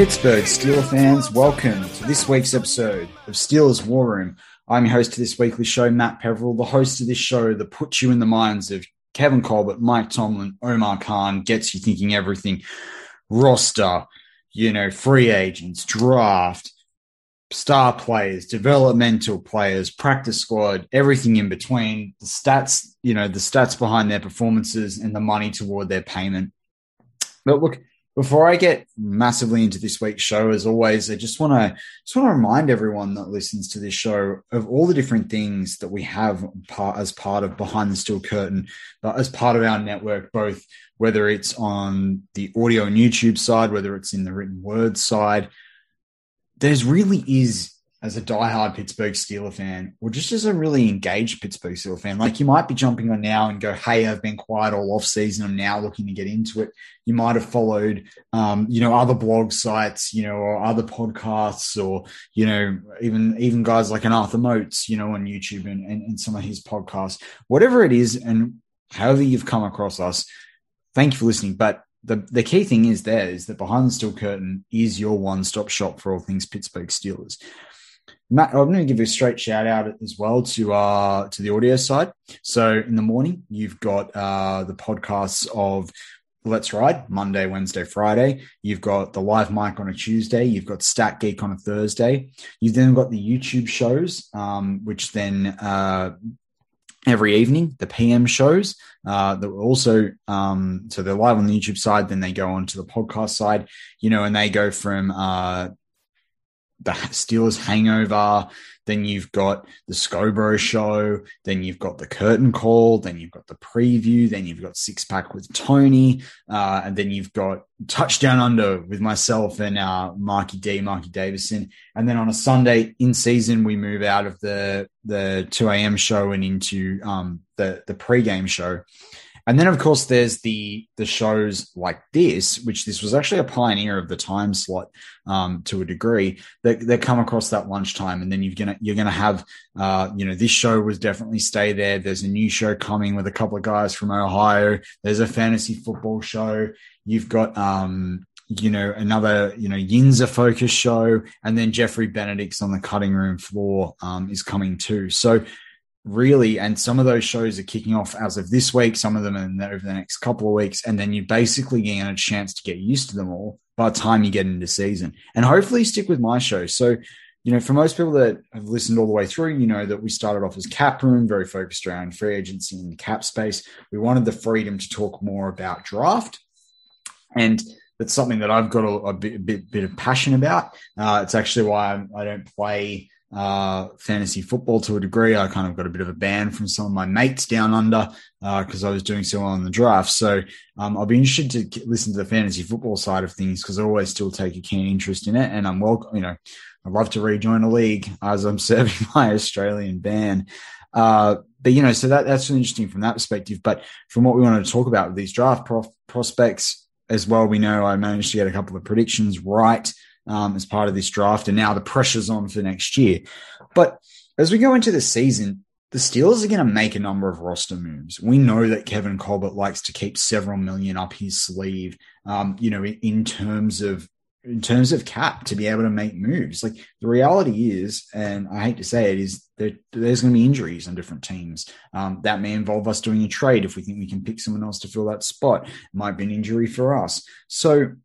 Pittsburgh Steelers fans, welcome to this week's episode of Steelers War Room. I'm your host of this weekly show, Matt Peverill, the host of this show that puts you in the minds of Kevin Colbert, Mike Tomlin, Omar Khan, gets you thinking everything roster, you know, free agents, draft, star players, developmental players, practice squad, everything in between, the stats, you know, the stats behind their performances and the money toward their payment. But look, before I get massively into this week's show, as always, I just want to just want to remind everyone that listens to this show of all the different things that we have part, as part of Behind the Steel Curtain, but as part of our network, both whether it's on the audio and YouTube side, whether it's in the written word side. There's really is as a diehard Pittsburgh Steeler fan, or just as a really engaged Pittsburgh Steeler fan, like you might be jumping on now and go, "Hey, I've been quiet all off season. I'm now looking to get into it." You might have followed, um, you know, other blog sites, you know, or other podcasts, or you know, even even guys like an Arthur Moats, you know, on YouTube and, and, and some of his podcasts, whatever it is, and however you've come across us. Thank you for listening, but the, the key thing is there is that behind the steel curtain is your one stop shop for all things Pittsburgh Steelers. Matt, I'm going to give a straight shout out as well to uh to the audio side. So in the morning, you've got uh the podcasts of Let's Ride Monday, Wednesday, Friday. You've got the live mic on a Tuesday. You've got Stat Geek on a Thursday. You've then got the YouTube shows, um, which then uh, every evening the PM shows uh, that were also um, so they're live on the YouTube side. Then they go on to the podcast side, you know, and they go from uh, the Steelers hangover. Then you've got the Scobro show. Then you've got the curtain call. Then you've got the preview. Then you've got six pack with Tony. Uh, and then you've got touchdown under with myself and uh, Marky D, Marky Davison. And then on a Sunday in season, we move out of the the 2 a.m. show and into um, the the pregame show. And then, of course, there's the the shows like this, which this was actually a pioneer of the time slot um, to a degree that, that come across that lunchtime. And then you're gonna you're gonna have uh, you know this show was definitely stay there. There's a new show coming with a couple of guys from Ohio. There's a fantasy football show. You've got um, you know, another, you know, Yinza focus show, and then Jeffrey Benedict's on the cutting room floor um, is coming too. So really, and some of those shows are kicking off as of this week, some of them in over the next couple of weeks, and then you're basically getting a chance to get used to them all by the time you get into season. And hopefully stick with my show. So, you know, for most people that have listened all the way through, you know that we started off as cap room, very focused around free agency and cap space. We wanted the freedom to talk more about draft. And that's something that I've got a, a, bit, bit, bit, of passion about. Uh, it's actually why I'm, I do not play uh, fantasy football to a degree. I kind of got a bit of a ban from some of my mates down under because uh, I was doing so well in the draft. So um, I'll be interested to listen to the fantasy football side of things because I always still take a keen interest in it. And I'm welcome, you know, I'd love to rejoin a league as I'm serving my Australian ban. Uh, but you know, so that that's interesting from that perspective. But from what we wanted to talk about with these draft prof- prospects as well, we know I managed to get a couple of predictions right um, as part of this draft, and now the pressure's on for next year. But as we go into the season, the Steelers are going to make a number of roster moves. We know that Kevin Colbert likes to keep several million up his sleeve, um, you know, in, terms of in terms of cap to be able to make moves. Like the reality is, and I hate to say it, is that there's going to be injuries on different teams. Um, that may involve us doing a trade if we think we can pick someone else to fill that spot. It might be an injury for us. So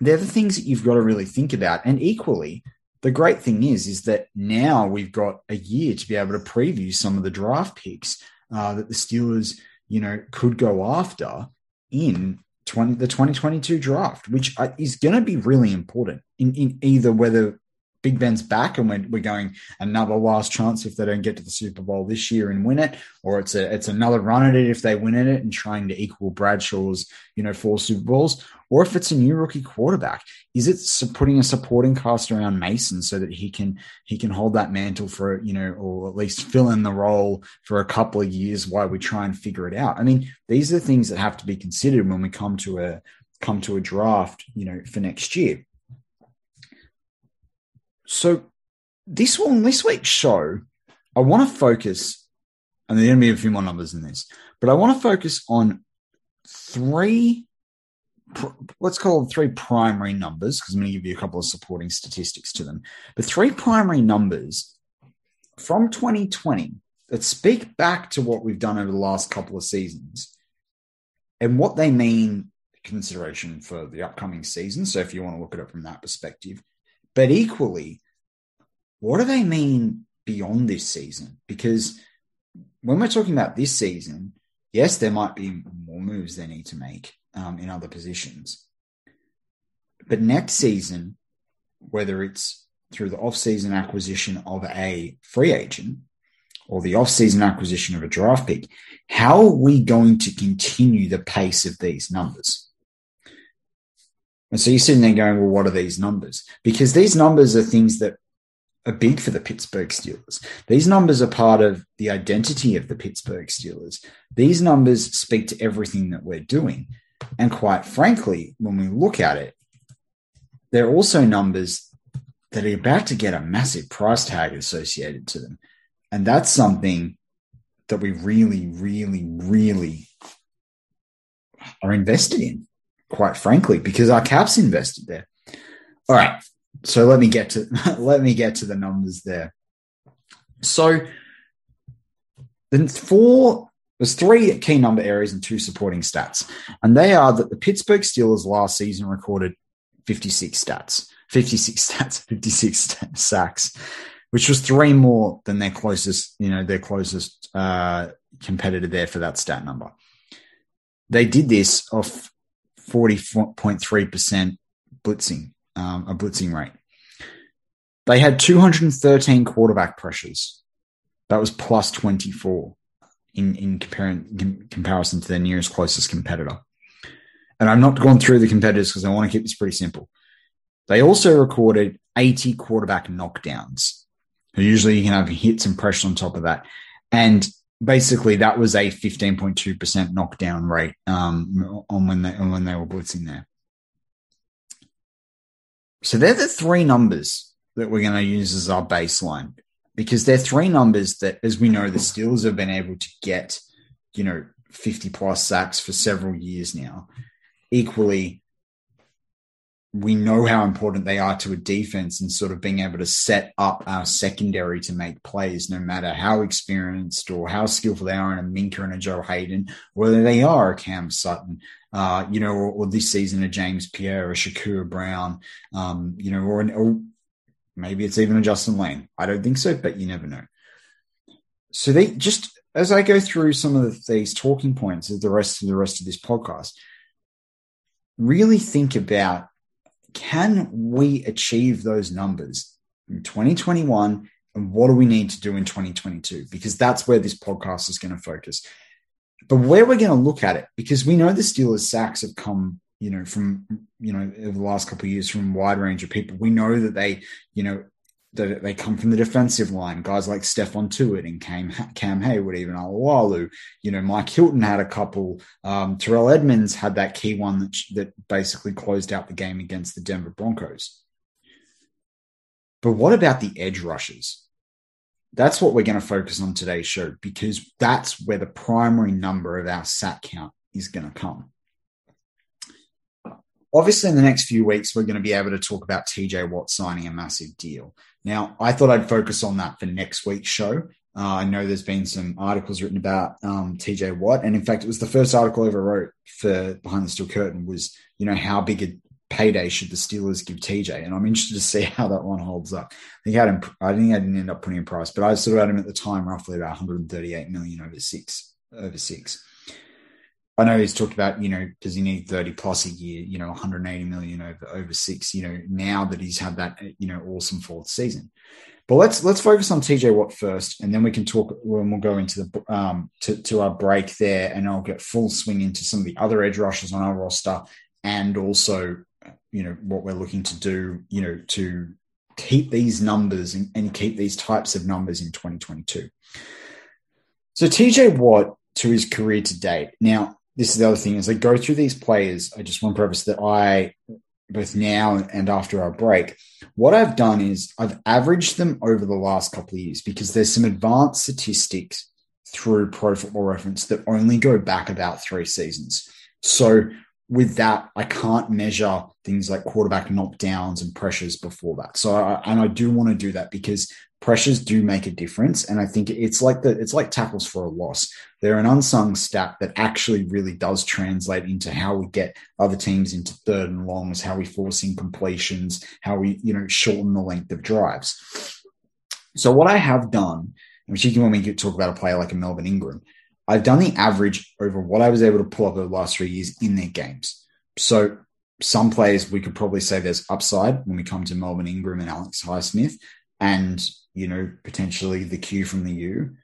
they're the things that you've got to really think about. And equally, the great thing is, is that now we've got a year to be able to preview some of the draft picks uh, that the Steelers, you know, could go after in 20, the 2022 draft, which is going to be really important in, in either whether Big Ben's back and we're, we're going another last chance if they don't get to the Super Bowl this year and win it, or it's a it's another run at it if they win at it and trying to equal Bradshaw's you know four Super Bowls, or if it's a new rookie quarterback, is it putting a supporting cast around Mason so that he can he can hold that mantle for you know or at least fill in the role for a couple of years while we try and figure it out. I mean, these are things that have to be considered when we come to a come to a draft, you know, for next year. So this one, this week's show, I want to focus, and there's going to be a few more numbers in this, but I want to focus on three, let's call them three primary numbers, because I'm going to give you a couple of supporting statistics to them. But three primary numbers from 2020 that speak back to what we've done over the last couple of seasons and what they mean consideration for the upcoming season. So if you want to look at it from that perspective, but equally, what do they mean beyond this season? Because when we're talking about this season, yes, there might be more moves they need to make um, in other positions. But next season, whether it's through the off-season acquisition of a free agent or the off-season acquisition of a draft pick, how are we going to continue the pace of these numbers? And so you're sitting there going, well, what are these numbers? Because these numbers are things that are big for the Pittsburgh Steelers. These numbers are part of the identity of the Pittsburgh Steelers. These numbers speak to everything that we're doing. And quite frankly, when we look at it, they're also numbers that are about to get a massive price tag associated to them. And that's something that we really, really, really are invested in quite frankly, because our cap's invested there. All right. So let me get to let me get to the numbers there. So the four there's three key number areas and two supporting stats. And they are that the Pittsburgh Steelers last season recorded 56 stats, 56 stats, 56 sacks, which was three more than their closest, you know, their closest uh, competitor there for that stat number. They did this off 40.3% blitzing, um, a blitzing rate. They had 213 quarterback pressures. That was plus 24 in, in, in comparison to their nearest closest competitor. And I'm not going through the competitors because I want to keep this pretty simple. They also recorded 80 quarterback knockdowns. Usually you can have hits and pressure on top of that. And basically that was a 15.2% knockdown rate um, on when they on when they were blitzing there. So they're the three numbers that we're going to use as our baseline because they're three numbers that, as we know, the Steelers have been able to get, you know, 50 plus sacks for several years now. Equally, we know how important they are to a defense and sort of being able to set up our secondary to make plays, no matter how experienced or how skillful they are in a Minkah and a Joe Haden, whether they are a Cam Sutton, uh, you know, or, or, this season a James Pierre, a Shakur Brown, um, you know, or, or maybe it's even a Justin Layne. I don't think so, but you never know. So they just as I go through some of these talking points of the rest of the rest of this podcast, really think about can we achieve those numbers in 2021? And what do we need to do in 2022? Because that's where this podcast is going to focus. But where we're going to look at it, because we know the Steelers sacks have come, you know, from, you know, over the last couple of years from a wide range of people. We know that they, you know, that they come from the defensive line. Guys like Stephon Tuitt and Cam, Cam even Alualu. You know, Mike Hilton had a couple. Um, Terrell Edmunds had that key one that, that basically closed out the game against the Denver Broncos. But what about the edge rushes? That's what we're going to focus on today's show because that's where the primary number of our sack count is going to come. Obviously, in the next few weeks, we're going to be able to talk about TJ Watt signing a massive deal. Now, I thought I'd focus on that for next week's show. Uh, I know there's been some articles written about um, TJ Watt, and in fact, it was the first article I ever wrote for Behind the Steel Curtain. Was you know how big a payday should the Steelers give TJ? And I'm interested to see how that one holds up. I think I, him, I think I didn't end up putting a price, but I sort of had him at the time roughly about 138 million over six over six. I know he's talked about, you know, does he need 30 plus a year, you know, 180 million over over six, you know, now that he's had that, you know, awesome fourth season. But let's let's focus on TJ Watt first, and then we can talk when we'll go into the um to, to our break there, and I'll get full swing into some of the other edge rushers on our roster, and also, you know, what we're looking to do, you know, to keep these numbers and, and keep these types of numbers in 2022. So TJ Watt to his career to date. Now, this is the other thing as I go through these players, I just want to preface that I, both now and after our break, what I've done is I've averaged them over the last couple of years because there's some advanced statistics through Pro Football Reference that only go back about three seasons. So with that, I can't measure things like quarterback knockdowns and pressures before that. So, I, and I do want to do that because pressures do make a difference. And I think it's like the it's like tackles for a loss. They're an unsung stat that actually really does translate into how we get other teams into third and longs, how we force incompletions, how we you know shorten the length of drives. So what I have done, and particularly when we talk about a player like a Melvin Ingram, I've done the average over what I was able to pull up over the last three years in their games. So some players we could probably say there's upside when we come to Melvin Ingram and Alex Highsmith. And you know, potentially the Q from the U.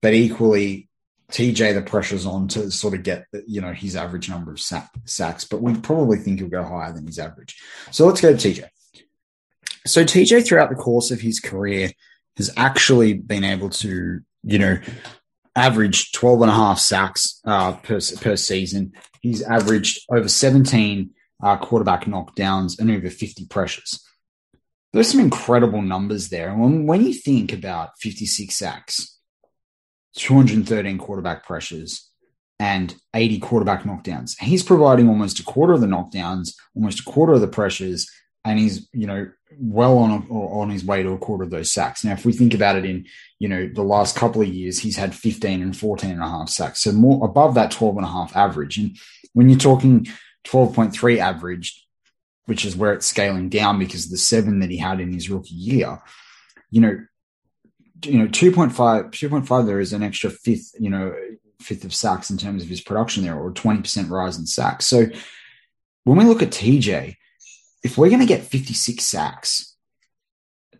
But equally, TJ, the pressure's on to sort of get, you know, his average number of sack, sacks, but we probably think he'll go higher than his average. So let's go to TJ. So TJ, throughout the course of his career, has actually been able to, you know, average 12 and a half sacks uh, per, per season. He's averaged over 17 uh, quarterback knockdowns and over 50 pressures there's some incredible numbers there. And when, when you think about 56 sacks, 213 quarterback pressures, and 80 quarterback knockdowns, he's providing almost a quarter of the knockdowns, almost a quarter of the pressures, and he's you know well on a, on his way to a quarter of those sacks. Now, if we think about it in you know the last couple of years, he's had 15 and 14 and a half sacks, so more above that 12 and a half average. And when you're talking 12.3 average, which is where it's scaling down because of the seven that he had in his rookie year, you know, you know, 2.5, 2.5 there is an extra fifth, you know, fifth of sacks in terms of his production there, or 20% rise in sacks. So when we look at TJ, if we're going to get 56 sacks,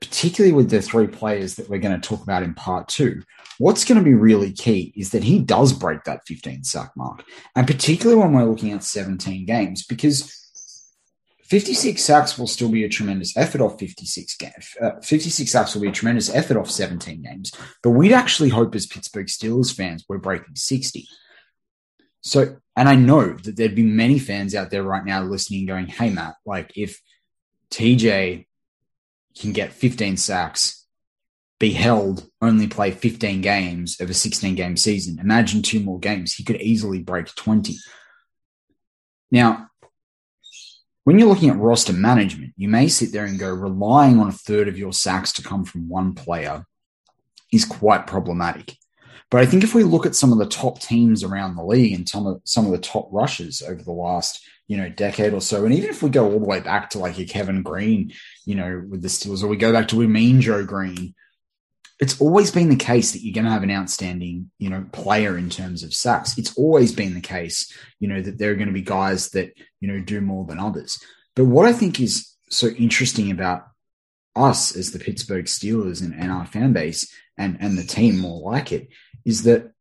particularly with the three players that we're going to talk about in part two, what's going to be really key is that he does break that 15 sack mark. And particularly when we're looking at 17 games, because 56 sacks will still be a tremendous effort off 56 games. Uh, 56 sacks will be a tremendous effort off 17 games. But we'd actually hope as Pittsburgh Steelers fans we're breaking 60. So, and I know that there'd be many fans out there right now listening going, hey, Matt, like if TJ can get 15 sacks, be held, only play 15 games of a 16 game season, imagine two more games. He could easily break 20. Now, when you're looking at roster management, you may sit there and go, relying on a third of your sacks to come from one player is quite problematic. But I think if we look at some of the top teams around the league and some of some of the top rushes over the last you know decade or so, and even if we go all the way back to like a Kevin Greene, you know, with the Steelers, or we go back to a Mean Joe Greene, it's always been the case that you're going to have an outstanding, you know, player in terms of sacks. It's always been the case, you know, that there are going to be guys that, you know, do more than others. But what I think is so interesting about us as the Pittsburgh Steelers and, and our fan base and, and the team more like it is that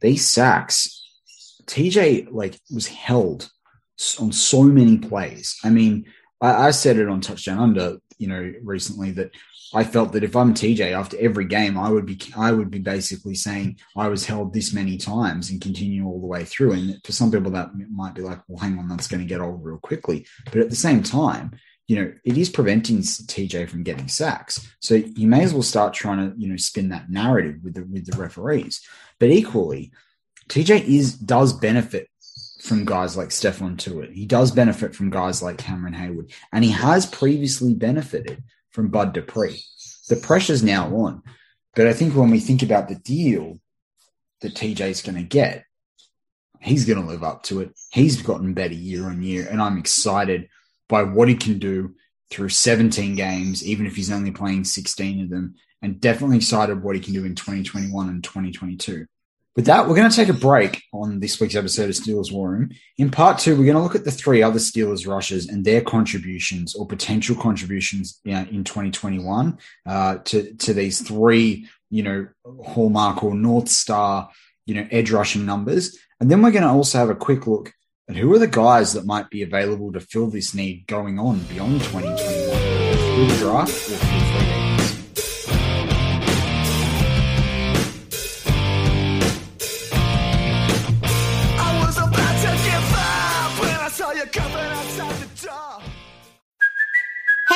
these sacks, TJ like was held on so many plays. I mean, I, I said it on Touchdown Under, you know, recently that I felt that if I'm TJ after every game, I would be I would be basically saying I was held this many times and continue all the way through. And for some people, that might be like, well, hang on, that's going to get old real quickly. But at the same time, you know, it is preventing TJ from getting sacks. So you may as well start trying to you know spin that narrative with the with the referees. But equally, TJ is does benefit from guys like Stephon Tuitt. He does benefit from guys like Cameron Heyward, and he has previously benefited from Bud Dupree. The pressure's now on. But I think when we think about the deal that TJ's going to get, he's going to live up to it. He's gotten better year on year. And I'm excited by what he can do through 17 games, even if he's only playing 16 of them, and definitely excited what he can do in 2021 and 2022. With that, we're going to take a break on this week's episode of Steelers War Room. In part two, we're going to look at the three other Steelers rushers and their contributions or potential contributions in 2021 uh, to to these three, you know, hallmark or north star, you know, edge rushing numbers. And then we're going to also have a quick look at who are the guys that might be available to fill this need going on beyond 2021 through the draft or through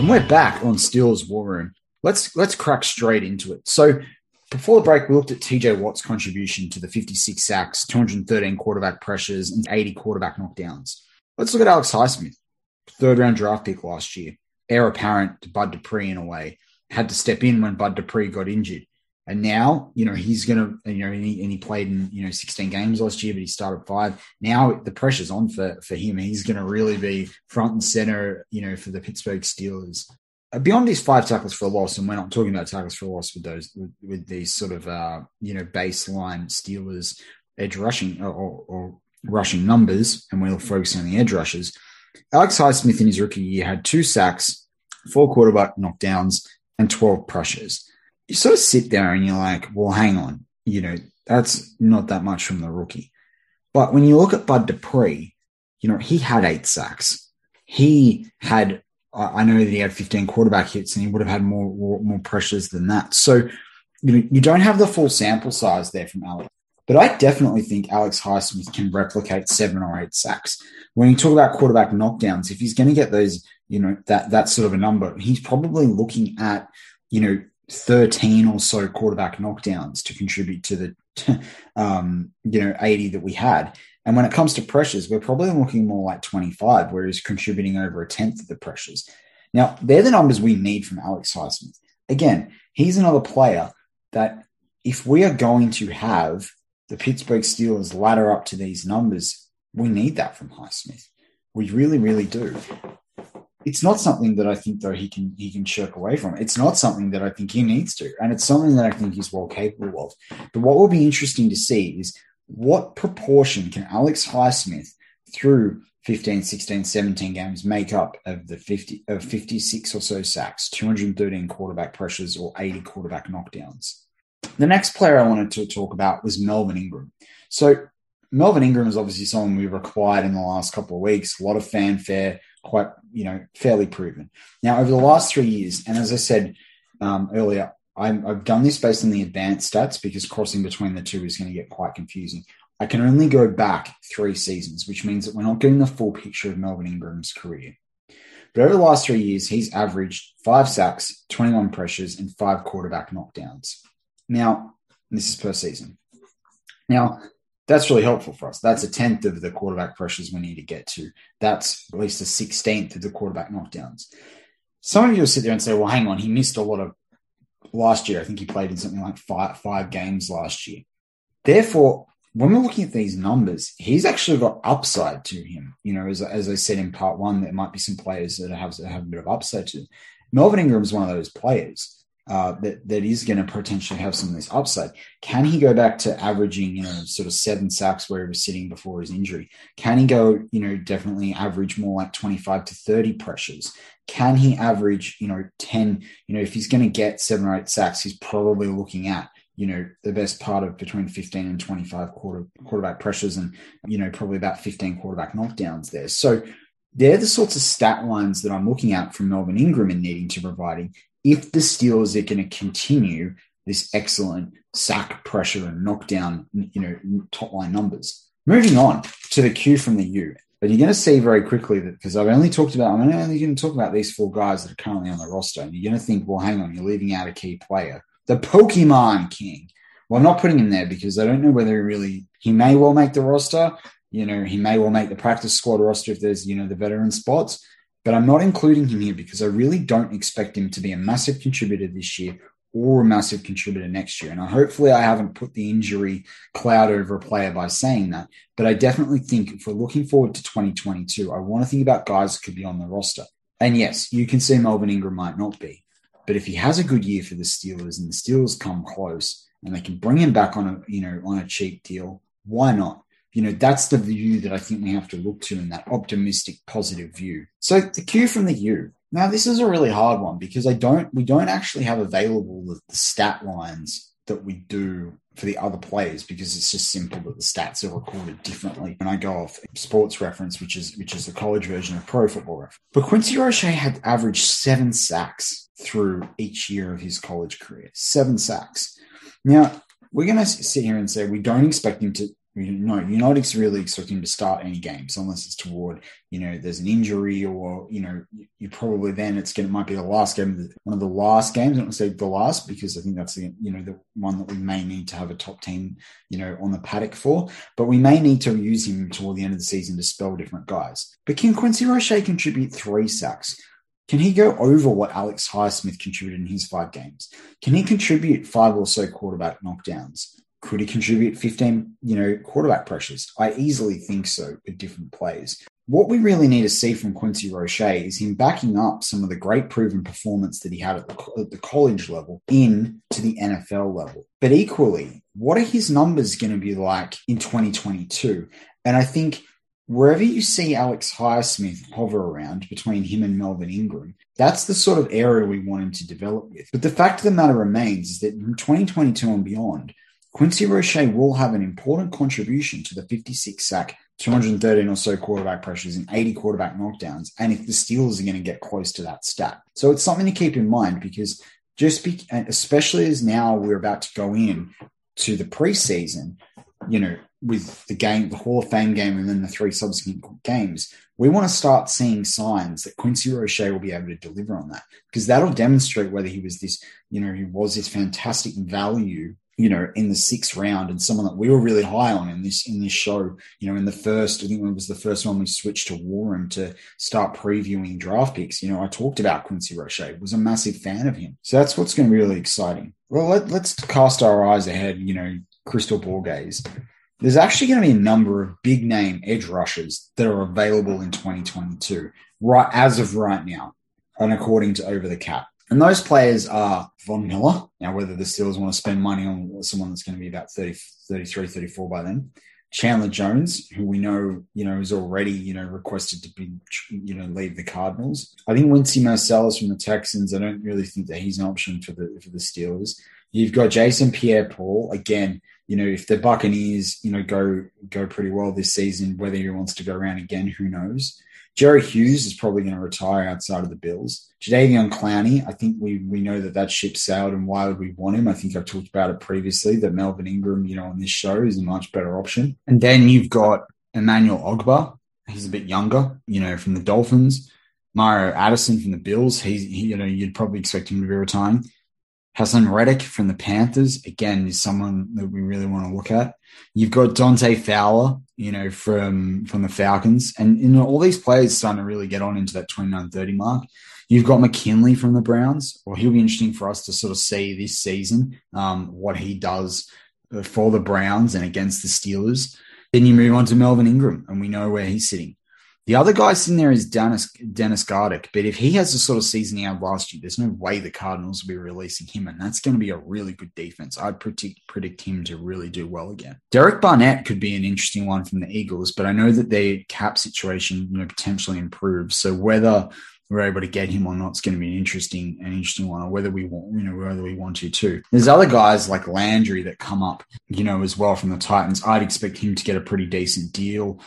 And we're back on Steelers War Room. Let's let's crack straight into it. So before the break, we looked at TJ Watt's contribution to the 56 sacks, 213 quarterback pressures, and 80 quarterback knockdowns. Let's look at Alex Highsmith, third round draft pick last year, heir apparent to Bud Dupree in a way, had to step in when Bud Dupree got injured. And now, you know, he's going to, you know, and he, and he, played in, you know, 16 games last year, but he started five. Now the pressure's on for, for him. He's going to really be front and center, you know, for the Pittsburgh Steelers. Uh, beyond these five tackles for a loss, and we're not talking about tackles for a loss with those, with, with these sort of, uh, you know, baseline Steelers edge rushing or, or, or rushing numbers, and we'll focus on the edge rushes. Alex Highsmith in his rookie year had two sacks, four quarterback knockdowns, and 12 pressures you sort of sit there and you're like, well, hang on, you know, that's not that much from the rookie. But when you look at Bud Dupree, you know, he had eight sacks. He had, I know that he had 15 quarterback hits and he would have had more, more, more pressures than that. So, you know, you don't have the full sample size there from Alex. But I definitely think Alex Highsmith can replicate seven or eight sacks. When you talk about quarterback knockdowns, if he's going to get those, you know, that that sort of a number, he's probably looking at, you know, 13 or so quarterback knockdowns to contribute to the um, you know 80 that we had. And when it comes to pressures, we're probably looking more like 25, where he's contributing over a tenth of the pressures. Now, they're the numbers we need from Alex Highsmith. Again, he's another player that if we are going to have the Pittsburgh Steelers ladder up to these numbers, we need that from Highsmith. We really, really do it's not something that I think though he can he can shirk away from. It's not something that I think he needs to, and it's something that I think he's well capable of. But what will be interesting to see is what proportion can Alex Highsmith through 15, 16, 17 games make up of the 50 of 56 or so sacks, 213 quarterback pressures, or 80 quarterback knockdowns. The next player I wanted to talk about was Melvin Ingram. So Melvin Ingram is obviously someone we've acquired in the last couple of weeks. A lot of fanfare quite, you know, fairly proven. Now, over the last three years, and as I said um, earlier, i have done this based on the advanced stats because crossing between the two is going to get quite confusing. I can only go back three seasons, which means that we're not getting the full picture of Melvin Ingram's career. But over the last three years, he's averaged five sacks, 21 pressures, and five quarterback knockdowns. Now, this is per season. Now, that's really helpful for us. That's a tenth of the quarterback pressures we need to get to. That's at least a sixteenth of the quarterback knockdowns. Some of you will sit there and say, well, hang on, he missed a lot of last year. I think he played in something like five, five games last year. Therefore, when we're looking at these numbers, he's actually got upside to him. You know, as, as I said in part one, there might be some players that have, that have a bit of upside to them. Melvin Ingram is one of those players uh, that that is going to potentially have some of this upside. Can he go back to averaging, you know, sort of seven sacks where he was sitting before his injury? Can he go, you know, definitely average more like twenty five to thirty pressures? Can he average, you know, ten? You know, if he's going to get seven or eight sacks, he's probably looking at you know the best part of between 15 and 25 quarter, quarterback pressures and you know probably about 15 quarterback knockdowns there so they're the sorts of stat lines that I'm looking at from Melvin Ingram and needing to providing if the Steelers are going to continue this excellent sack pressure and knockdown, you know, top line numbers. Moving on to the Q from the U. But you're going to see very quickly that because I've only talked about, I'm only going to talk about these four guys that are currently on the roster. And you're going to think, well, hang on, you're leaving out a key player. The Pokemon King. Well, I'm not putting him there because I don't know whether he really, he may well make the roster. You know, he may well make the practice squad roster if there's, you know, the veteran spots. But I'm not including him here because I really don't expect him to be a massive contributor this year or a massive contributor next year. And hopefully, I haven't put the injury cloud over a player by saying that. But I definitely think if we're looking forward to 2022, I want to think about guys that could be on the roster. And yes, you can see Melvin Ingram might not be. But if he has a good year for the Steelers and the Steelers come close and they can bring him back on a you know on a cheap deal, why not? You know, that's the view that I think we have to look to in that optimistic, positive view. So the cue from the U. Now, this is a really hard one because I don't, we don't actually have available the, the stat lines that we do for the other players because it's just simple that the stats are recorded differently. When I go off sports reference, which is which is the college version of pro football reference. But Quincy Roche had averaged seven sacks through each year of his college career. Seven sacks. Now, we're going to sit here and say we don't expect him to know, you're not really expecting to start any games unless it's toward, you know, there's an injury or, you know, you probably then it's going to might be the last game, one of the last games. I don't say the last because I think that's the, you know, the one that we may need to have a top team, you know, on the paddock for. But we may need to use him toward the end of the season to spell different guys. But can Quincy Roche contribute three sacks? Can he go over what Alex Highsmith contributed in his five games? Can he contribute five or so quarterback knockdowns? Could he contribute 15, you know, quarterback pressures? I easily think so at different plays. What we really need to see from Quincy Roche is him backing up some of the great proven performance that he had at the, at the college level in to the NFL level. But equally, what are his numbers going to be like in 2022? And I think wherever you see Alex Highsmith hover around between him and Melvin Ingram, that's the sort of area we want him to develop with. But the fact of the matter remains is that in 2022 and beyond, Quincy Roche will have an important contribution to the 56 sack, 213 or so quarterback pressures, and 80 quarterback knockdowns. And if the Steelers are going to get close to that stat. So it's something to keep in mind because just be, especially as now we're about to go in to the preseason, you know, with the game, the Hall of Fame game, and then the three subsequent games, we want to start seeing signs that Quincy Roche will be able to deliver on that because that'll demonstrate whether he was this, you know, he was this fantastic value you know, in the sixth round and someone that we were really high on in this in this show, you know, in the first, I think it was the first one we switched to War Room to start previewing draft picks. You know, I talked about Quincy Roche, was a massive fan of him. So that's what's going to be really exciting. Well, let, let's cast our eyes ahead, you know, crystal ball gaze. There's actually going to be a number of big name edge rushers that are available in 2022, right as of right now, and according to Over the Cap. And those players are Von Miller. Now, whether the Steelers want to spend money on someone that's going to be about 30, 33, 34 by then. Chandler Jones, who we know, you know, is already, you know, requested to be, you know, leave the Cardinals. I think Quincy Mercilus from the Texans. I don't really think that he's an option for the for the Steelers. You've got Jason Pierre-Paul again. You know, if the Buccaneers, you know, go go pretty well this season, whether he wants to go around again, who knows? Jerry Hughes is probably going to retire outside of the Bills. Jadeveon Clowney, I think we we know that that ship sailed, and why would we want him? I think I've talked about it previously that Melvin Ingram, you know, on this show is a much better option. And then you've got Emmanuel Ogbah. He's a bit younger, you know, from the Dolphins. Mario Addison from the Bills. He's, he, you know, you'd probably expect him to be retiring. Haason Reddick from the Panthers, again, is someone that we really want to look at. You've got Dante Fowler, you know, from from the Falcons. And you know, all these players starting to really get on into that 29-30 mark. You've got McKinley from the Browns. Well, he'll be interesting for us to sort of see this season um, what he does for the Browns and against the Steelers. Then you move on to Melvin Ingram, and we know where he's sitting. The other guy sitting there is Dennis Dennis Gardeck, but if he has the sort of season he had last year, there's no way the Cardinals will be releasing him, and that's going to be a really good defense. I'd predict predict him to really do well again. Derek Barnett could be an interesting one from the Eagles, but I know that their cap situation you know potentially improves. So whether we're able to get him or not, it's going to be an interesting, an interesting one, or whether we want, you know, whether we want to too. There's other guys like Landry that come up, you know, as well from the Titans. I'd expect him to get a pretty decent deal.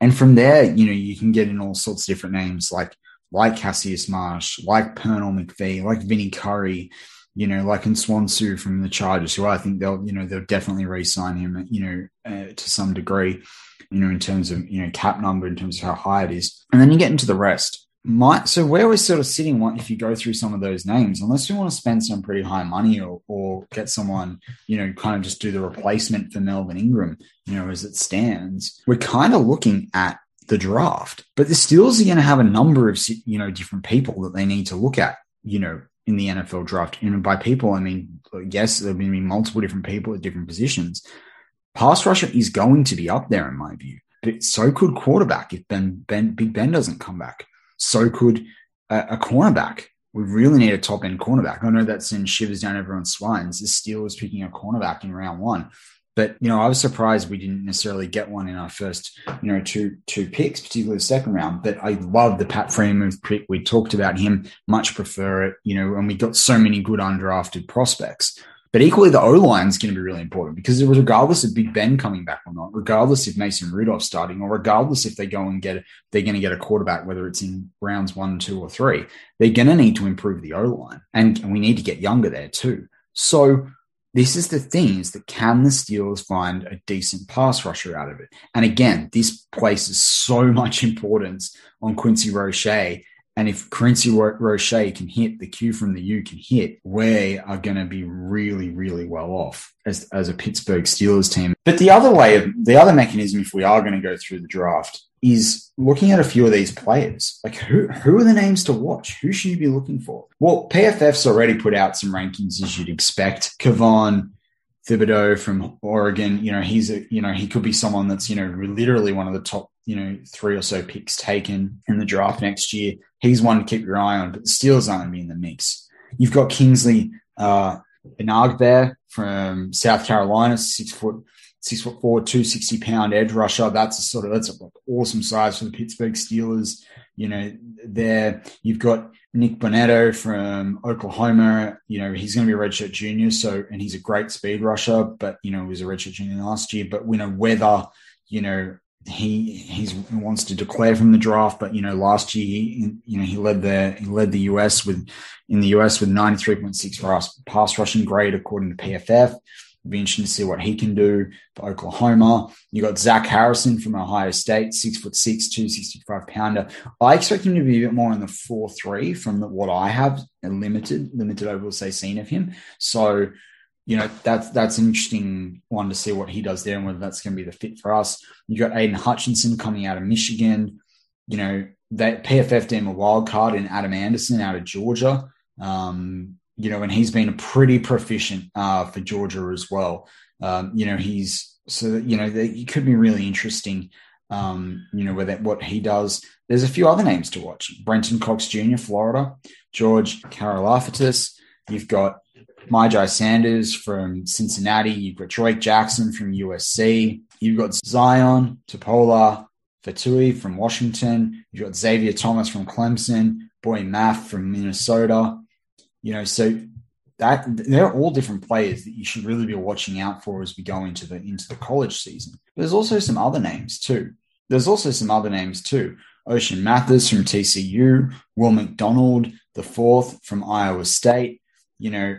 And from there, you know, you can get in all sorts of different names like like Cassius Marsh, like Pernell McPhee, like Vinny Curry, you know, like Nwosu from the Chargers, who I think they'll, you know, they'll definitely re-sign him, you know, uh, to some degree. you know, in terms of, you know, cap number, in terms of how high it is. And then you get into the rest. My, so where we're sort of sitting, if you go through some of those names, unless we want to spend some pretty high money or, or get someone, you know, kind of just do the replacement for Melvin Ingram, you know, as it stands, we're kind of looking at the draft. But the Steelers are going to have a number of, you know, different people that they need to look at, you know, in the NFL draft. And by people, I mean, yes, there will be multiple different people at different positions. Pass rusher is going to be up there, in my view. But so could quarterback if Ben, ben Big Ben doesn't come back so could a, cornerback. We really need a top end cornerback. I know that sends shivers down everyone's spines. The Steelers picking a cornerback in round one. But you know, I was surprised we didn't necessarily get one in our first, you know, two two picks, particularly the second round. But I love the Pat Freiermuth pick. We talked about him, much prefer it, you know, and we got so many good undrafted prospects. But equally, the O line is going to be really important because it was regardless of Big Ben coming back or not, regardless if Mason Rudolph starting, or regardless if they go and get they're going to get a quarterback, whether it's in rounds one, two, or three, they're going to need to improve the O line, and, and we need to get younger there too. So this is the thing: is that can the Steelers find a decent pass rusher out of it? And again, this places so much importance on Quincy Roche and if Quincy Roche can hit, the Q from the U can hit, we are going to be really, really well off as, as a Pittsburgh Steelers team. But the other way the other mechanism, if we are going to go through the draft, is looking at a few of these players. Like who who are the names to watch? Who should you be looking for? Well, PFF's already put out some rankings as you'd expect. Kayvon Thibodeaux from Oregon, you know, he's a you know, he could be someone that's, you know, literally one of the top you know, three or so picks taken in the draft next year. He's one to keep your eye on, but the Steelers aren't going to be in the mix. You've got Kingsley uh, Enagbare from South Carolina, six foot, six foot four, two sixty pound edge rusher. That's a sort of that's an awesome size for the Pittsburgh Steelers. You know, there you've got Nik Bonitto from Oklahoma. You know, he's going to be a redshirt junior, so and he's a great speed rusher, but you know, he was a redshirt junior last year. But we know whether you know he he wants to declare from the draft, but you know last year he, you know he led the he led the US with in the US with 93.6 pass rushing grade according to PFF. Be interesting to see what he can do for Oklahoma. You got Zach Harrison from Ohio State, six foot six, 265 pounder. I expect him to be a bit more in the four three from what I have limited limited overall say seen of him. So you know that's that's an interesting one to see what he does there and whether that's going to be the fit for us. You got Aidan Hutchinson coming out of Michigan. You know that PFF deemed a wild card in Adam Anderson out of Georgia. Um, you know, and he's been a pretty proficient uh, for Georgia as well. Um, you know, he's so you know it could be really interesting. Um, you know, whether what he does. There's a few other names to watch: Brenton Cox Jr., Florida, George Karlaftis. You've got Myjai Sanders from Cincinnati. You've got Drake Jackson from USC. You've got Zion Topola Fatui from Washington. You've got Xavier Thomas from Clemson. Boye Mafe from Minnesota. You know, so that they're all different players that you should really be watching out for as we go into the into the college season. But there's also some other names too. There's also some other names too. Ochaun Mathis from TCU, Will McDonald, the fourth from Iowa State. You know,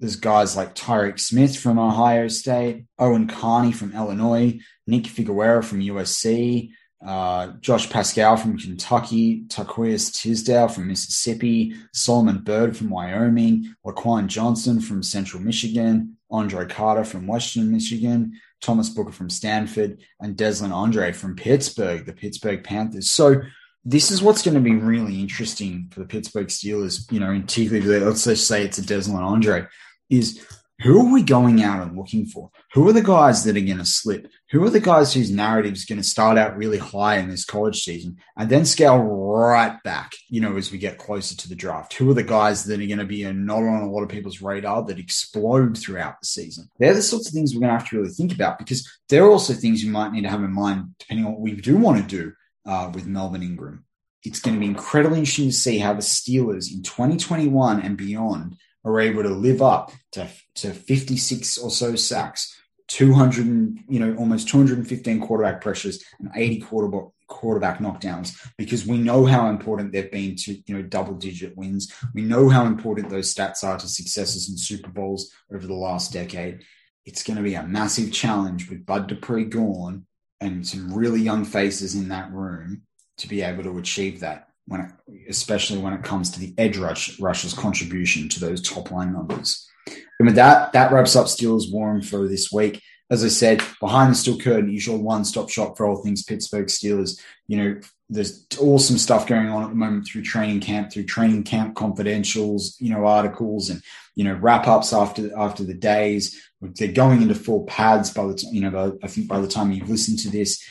there's guys like Tyreke Smith from Ohio State, Owen Carney from Illinois, Nick Figueroa from USC, uh, Josh Paschal from Kentucky, Tariqious Tisdale from Mississippi, Solomon Byrd from Wyoming, Laquan Johnson from Central Michigan, Andre Carter from Western Michigan, Thomas Booker from Stanford, and Deslin Alexandre from Pittsburgh, the Pittsburgh Panthers. So this is what's going to be really interesting for the Pittsburgh Steelers, you know, in particularly, let's just say it's a Deslin Alexandre is who are we going out and looking for? Who are the guys that are going to slip? Who are the guys whose narrative is going to start out really high in this college season and then scale right back, you know, as we get closer to the draft? Who are the guys that are going to be not on a lot of people's radar that explode throughout the season? They're the sorts of things we're going to have to really think about because there are also things you might need to have in mind depending on what we do want to do uh, with Melvin Ingram. It's going to be incredibly interesting to see how the Steelers in 2021 and beyond are able to live up to, to 56 or so sacks, 200, you know, almost 215 quarterback pressures and 80 quarterback quarterback knockdowns because we know how important they've been to you know double digit wins. We know how important those stats are to successes in super bowls over the last decade. It's going to be a massive challenge with bud dupree gone and some really young faces in that room to be able to achieve that when it, especially when it comes to the edge rush rush's contribution to those top line numbers. And with that, that wraps up Steelers War for this week. As I said, behind the steel curtain your one-stop shop for all things Pittsburgh Steelers. You know, there's awesome stuff going on at the moment through training camp, through training camp confidentials, you know, articles and you know wrap ups after after the days. They're going into full pads by the time you know. By, I think by the time you've listened to this,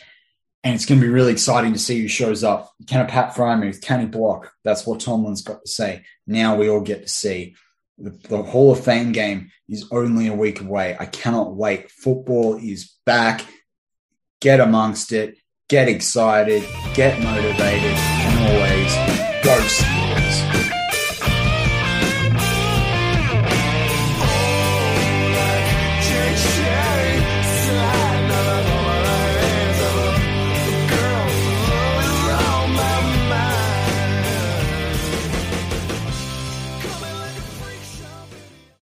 and it's going to be really exciting to see who shows up. Can a Pat Freiermuth? Can he block? That's what Tomlin's got to say. Now we all get to see. The, the Hall of Fame game is only a week away. I cannot wait. Football is back. Get amongst it. Get excited. Get motivated. And always go